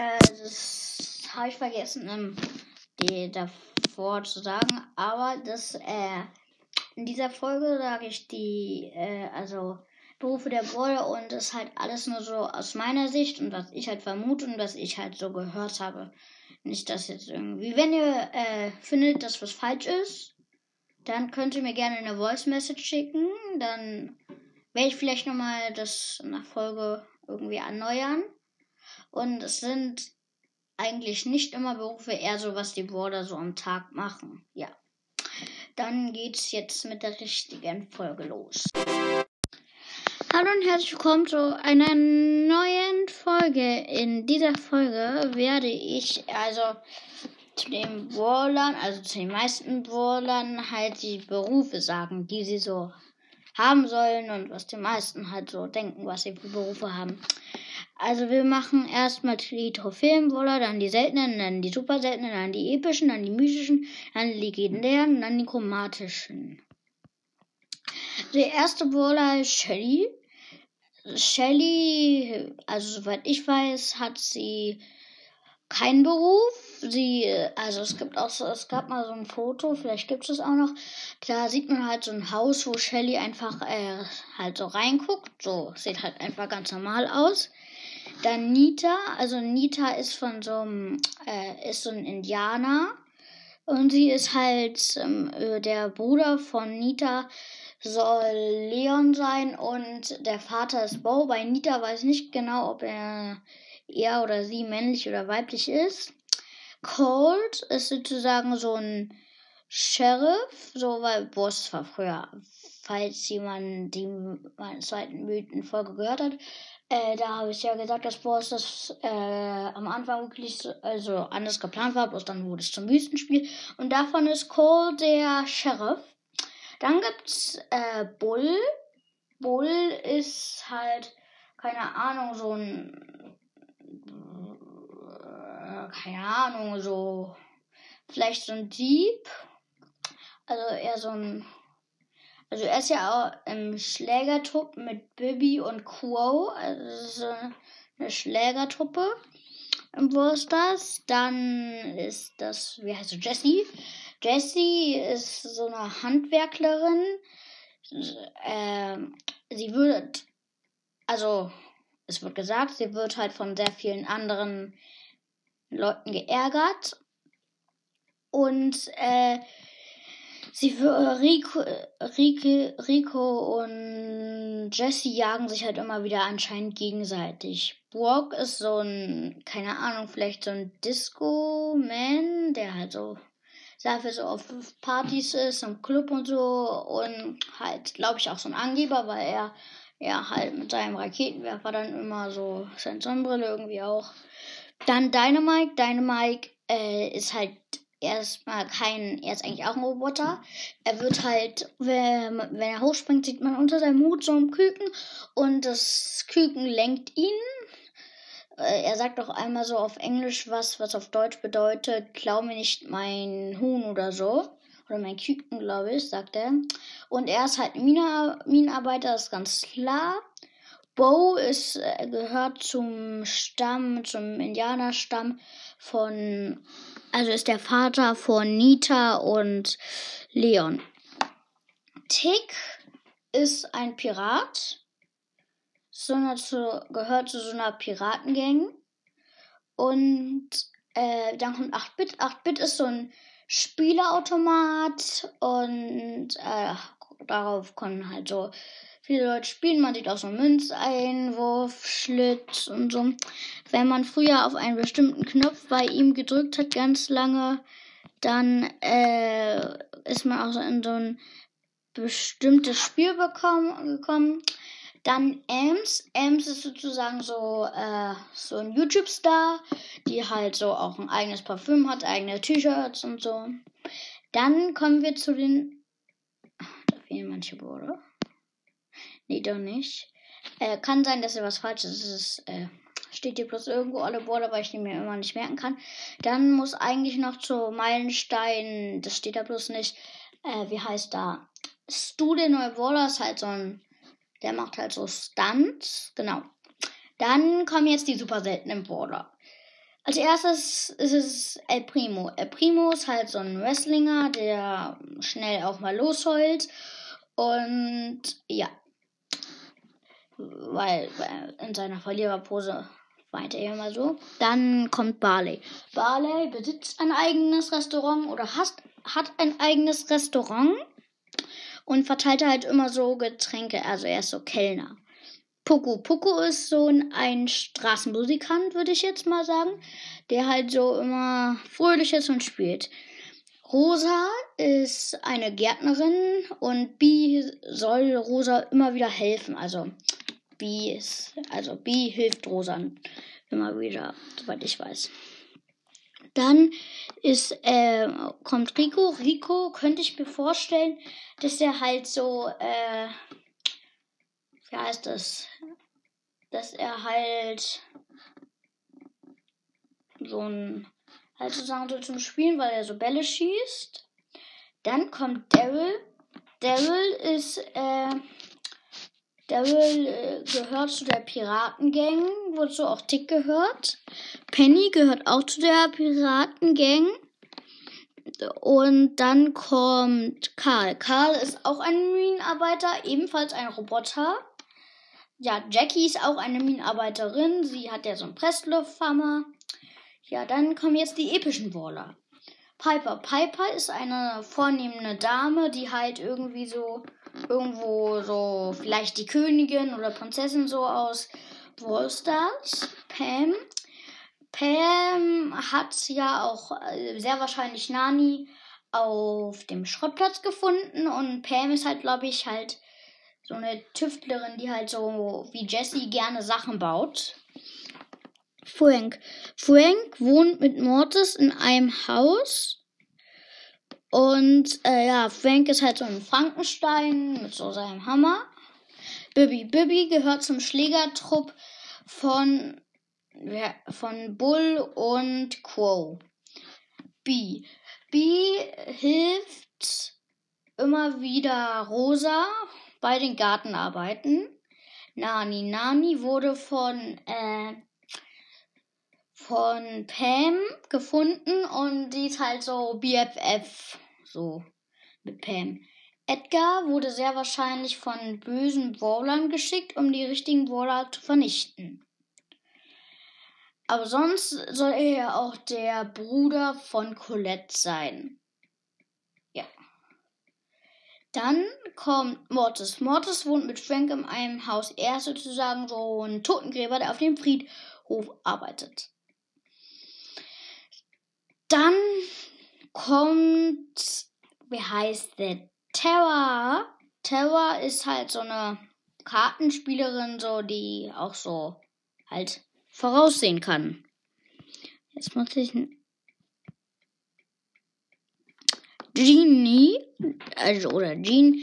Äh, das habe ich vergessen, ähm, die davor zu sagen. Aber das, äh, in dieser Folge sage ich die, äh, also Berufe der Brawler und das ist halt alles nur so aus meiner Sicht und was ich halt vermute und was ich halt so gehört habe. Nicht, dass jetzt irgendwie, wenn ihr äh, findet, dass was falsch ist, dann könnt ihr mir gerne eine Voice Message schicken. Dann werde ich vielleicht nochmal das nach Folge irgendwie erneuern. Und es sind eigentlich nicht immer Berufe, eher so, was die Border so am Tag machen. Ja. Dann geht's jetzt mit der richtigen Folge los. Hallo und herzlich willkommen zu einer neuen Folge. In dieser Folge werde ich also zu den Brawlern, also zu den meisten Brawlern halt die Berufe sagen, die sie so haben sollen und was die meisten halt so denken, was sie für Berufe haben. Also wir machen erstmal die Trophäenbrawler, dann die seltenen, dann die super seltenen, dann die epischen, dann die mystischen, dann die legendären dann die chromatischen. Der erste Brawler ist Shelly. Shelly, also soweit ich weiß, hat sie keinen Beruf. Sie, also es gibt auch so, es gab mal so ein Foto, vielleicht gibt es auch noch. Da sieht man halt so ein Haus, wo Shelly einfach äh, halt so reinguckt. So sieht halt einfach ganz normal aus. Dann Nita, also Nita ist von so einem, äh, ist so ein Indianer. Und sie ist halt ähm, äh, der Bruder von Nita soll Leon sein und der Vater ist Bo. Bei Nita weiß ich nicht genau, ob er er oder sie männlich oder weiblich ist. Cold ist sozusagen so ein Sheriff, so weil Boss war früher, falls jemand die meinen zweiten Mythenfolge gehört hat, äh, da habe ich ja gesagt, dass Boss das äh, am Anfang wirklich so, also anders geplant war, bloß dann wurde es zum Wüstenspiel. Und davon ist Cole der Sheriff. Dann gibt's äh, Bull. Bull ist halt, keine Ahnung, so ein keine Ahnung, so vielleicht so ein Dieb. Also eher so ein. Also er ist ja auch im Schlägertrupp mit Bibi und Quo. Also so eine Schlägertruppe. Und wo ist das? Dann ist das, wie heißt sie, Jessie. Jessie ist so eine Handwerklerin. Ähm, sie wird, also es wird gesagt, sie wird halt von sehr vielen anderen Leuten geärgert. Und äh, sie für Rico, Rico, Rico und Jesse jagen sich halt immer wieder anscheinend gegenseitig. Brock ist so ein, keine Ahnung, vielleicht so ein Disco-Man, der halt so dafür so auf Partys ist, im Club und so und halt, glaube ich, auch so ein Angeber, weil er ja halt mit seinem Raketenwerfer dann immer so seine Sonnenbrille irgendwie auch dann Dynamite. Dynamite äh, ist halt erstmal kein, er ist eigentlich auch ein Roboter. Er wird halt, wenn, wenn er hochspringt, sieht man unter seinem Hut so ein Küken und das Küken lenkt ihn. Äh, er sagt auch einmal so auf Englisch was, was auf Deutsch bedeutet, klau mir nicht mein Huhn oder so. Oder mein Küken, glaube ich, sagt er. Und er ist halt Minenarbeiter, ist ganz klar. Bo ist, äh, gehört zum Stamm, zum Indianerstamm von, also ist der Vater von Nita und Leon. Tick ist ein Pirat, so eine, zu, gehört zu so einer Piratengang. Und äh, dann kommt 8-Bit. 8-Bit ist so ein Spielautomat und äh, darauf kommen halt so viele Leute spielen. Man sieht auch so Münzeinwurf, Schlitz und so. Wenn man früher auf einen bestimmten Knopf bei ihm gedrückt hat, ganz lange, dann äh, ist man auch so in so ein bestimmtes Spiel bekommen, gekommen. Dann Ems. Ems ist sozusagen so, äh, so ein YouTube-Star, die halt so auch ein eigenes Parfüm hat, eigene T-Shirts und so. Dann kommen wir zu den. Da fehlen manche Worte. Nee, doch nicht. Äh, kann sein, dass er was Falsches ist. Äh, steht hier bloß irgendwo alle Border, weil ich die mir immer nicht merken kann. Dann muss eigentlich noch zu Meilenstein, das steht da bloß nicht. Äh, wie heißt da? Stu, der neue Border, ist halt so ein. Der macht halt so Stunts. Genau. Dann kommen jetzt die super seltenen Border. Als erstes ist es El Primo. El Primo ist halt so ein Wrestlinger, der schnell auch mal losheult. Und ja, weil, weil in seiner Verliererpose weint er immer so. Dann kommt Barley. Barley besitzt ein eigenes Restaurant oder hast, hat ein eigenes Restaurant und verteilt halt immer so Getränke. Also er ist so Kellner. Poco. Poco ist so ein Straßenmusikant, würde ich jetzt mal sagen, der halt so immer fröhlich ist und spielt. Rosa ist eine Gärtnerin und Bi soll Rosa immer wieder helfen. Also Bi ist, also Bi hilft Rosa immer wieder, soweit ich weiß. Dann ist, äh, kommt Rico. Rico könnte ich mir vorstellen, dass er halt so, äh, wie heißt das? Dass er halt so ein, halt sozusagen so zum Spielen, weil er so Bälle schießt. Dann kommt Daryl. Daryl ist, äh, Daryl äh, gehört zu der Piratengang, wozu auch Tick gehört. Penny gehört auch zu der Piratengang. Und dann kommt Karl. Karl ist auch ein Minenarbeiter, ebenfalls ein Roboter. Ja, Jackie ist auch eine Minenarbeiterin. Sie hat ja so einen Presslufthammer. Ja, dann kommen jetzt die epischen Waller. Piper. Piper ist eine vornehmende Dame, die halt irgendwie so irgendwo so vielleicht die Königin oder Prinzessin so aus Wallstars. Pam. Pam hat ja auch äh, sehr wahrscheinlich Nani auf dem Schrottplatz gefunden und Pam ist halt, glaube ich, halt so eine Tüftlerin, die halt so wie Jessie gerne Sachen baut. Frank. Frank wohnt mit Mortis in einem Haus. Und äh, ja, Frank ist halt so ein Frankenstein mit so seinem Hammer. Bibi. Bibi gehört zum Schlägertrupp von, von Bull und Quo. B. B hilft immer wieder Rosa bei den Gartenarbeiten. Nani. Nani wurde von, äh, von Pam gefunden und die ist halt so BFF, so mit Pam. Edgar wurde sehr wahrscheinlich von bösen Brawlern geschickt, um die richtigen Brawler zu vernichten. Aber sonst soll er ja auch der Bruder von Colette sein. Dann kommt Mortis. Mortis wohnt mit Frank in einem Haus. Er ist sozusagen so ein Totengräber, der auf dem Friedhof arbeitet. Dann kommt, wie heißt der? Terra. Terra ist halt so eine Kartenspielerin, so die auch so halt voraussehen kann. Jetzt muss ich Genie, also oder Jean,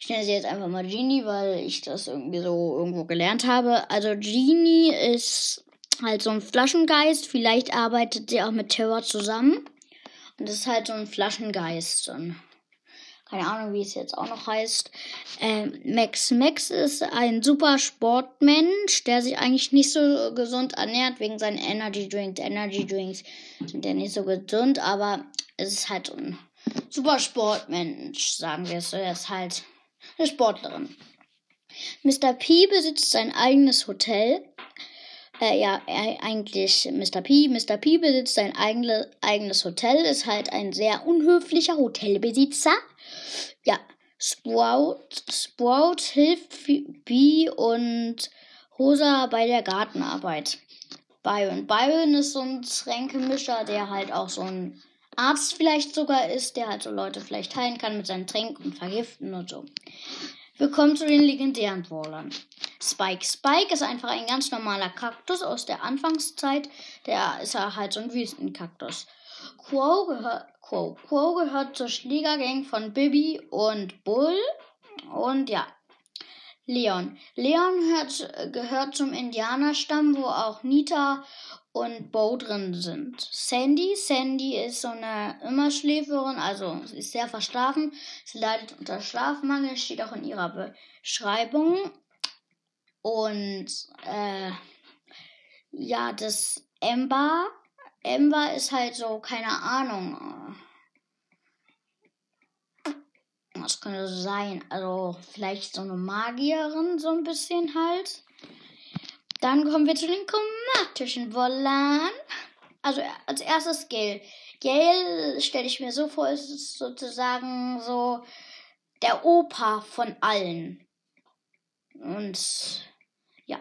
ich nenne sie jetzt einfach mal Genie, weil ich das irgendwie so irgendwo gelernt habe. Also Genie ist halt so ein Flaschengeist. Vielleicht arbeitet sie auch mit Terror zusammen. Und das ist halt so ein Flaschengeist. Und keine Ahnung, wie es jetzt auch noch heißt. Ähm, Max. Max ist ein super Sportmensch, der sich eigentlich nicht so gesund ernährt wegen seinen Energy Drinks. Energy Drinks sind ja nicht so gesund, aber es ist halt ein super Sportmensch, sagen wir es. Er ist halt eine Sportlerin. Mr. P besitzt sein eigenes Hotel. Äh, ja, eigentlich Mr. P. Mr. P besitzt sein eigene, eigenes Hotel, ist halt ein sehr unhöflicher Hotelbesitzer. Ja, Sprout, Sprout hilft B und Rosa bei der Gartenarbeit. Byron. Byron ist so ein Tränkemischer, der halt auch so ein Arzt vielleicht sogar ist, der halt so Leute vielleicht heilen kann mit seinen Tränken und vergiften und so. Wir kommen zu den legendären Brawlern. Spike. Spike ist einfach ein ganz normaler Kaktus aus der Anfangszeit. Der ist halt so ein Wüstenkaktus. Quo gehört, Quo. Quo gehört zur Schlägergang von Bibi und Bull. Und ja, Leon. Leon hört, gehört zum Indianerstamm, wo auch Nita und Bo drin sind. Sandy, Sandy ist so eine Immerschläferin, also sie ist sehr verschlafen. Sie leidet unter Schlafmangel, steht auch in ihrer Beschreibung. Und äh, ja, das Ember. Ember ist halt so, keine Ahnung. Was könnte es sein? Also, vielleicht so eine Magierin, so ein bisschen halt. Dann kommen wir zu den chromatischen Wollern. Also, als erstes Gale. Gale stelle ich mir so vor, ist sozusagen so der Opa von allen. Und ja.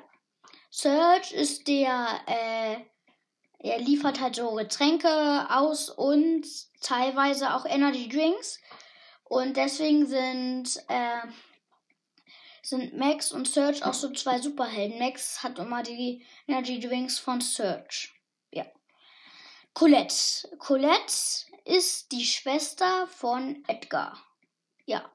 Serge ist der, äh, er liefert halt so Getränke aus und teilweise auch Energy Drinks. Und deswegen sind, äh, sind Max und Serge auch so zwei Superhelden. Max hat immer die Energy Drinks von Serge. Ja. Colette. Colette ist die Schwester von Edgar. Ja.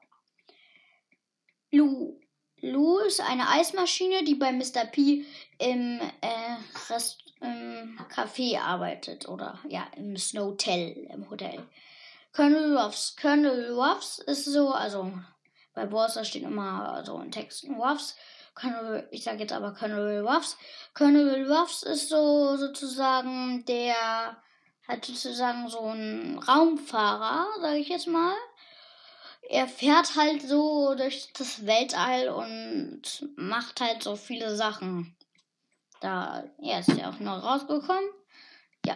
Lou. Lou ist eine Eismaschine, die bei Mr. P im, äh, Rest, im Café arbeitet. Oder ja, im Snowtel, im Hotel. Colonel Ruffs. Colonel Ruffs ist so, also bei Borsa steht immer so in Texten Ruffs. Colonel, ich sage jetzt aber Colonel Ruffs. Colonel Ruffs ist so sozusagen der, hat sozusagen so ein Raumfahrer, sage ich jetzt mal er fährt halt so durch das Weltall und macht halt so viele Sachen. Da er ist ja auch noch rausgekommen. Ja.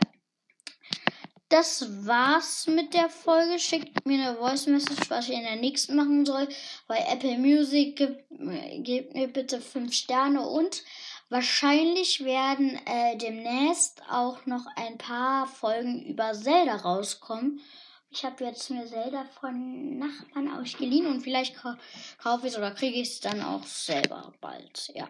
Das war's mit der Folge. Schickt mir eine Voice Message, was ich in der nächsten machen soll. Bei Apple Music gebt, mir bitte 5 Sterne und wahrscheinlich werden äh, demnächst auch noch ein paar Folgen über Zelda rauskommen. Ich habe jetzt mir Zelda von Nachbarn ausgeliehen und vielleicht kaufe ich es oder kriege ich es dann auch selber bald. Ja.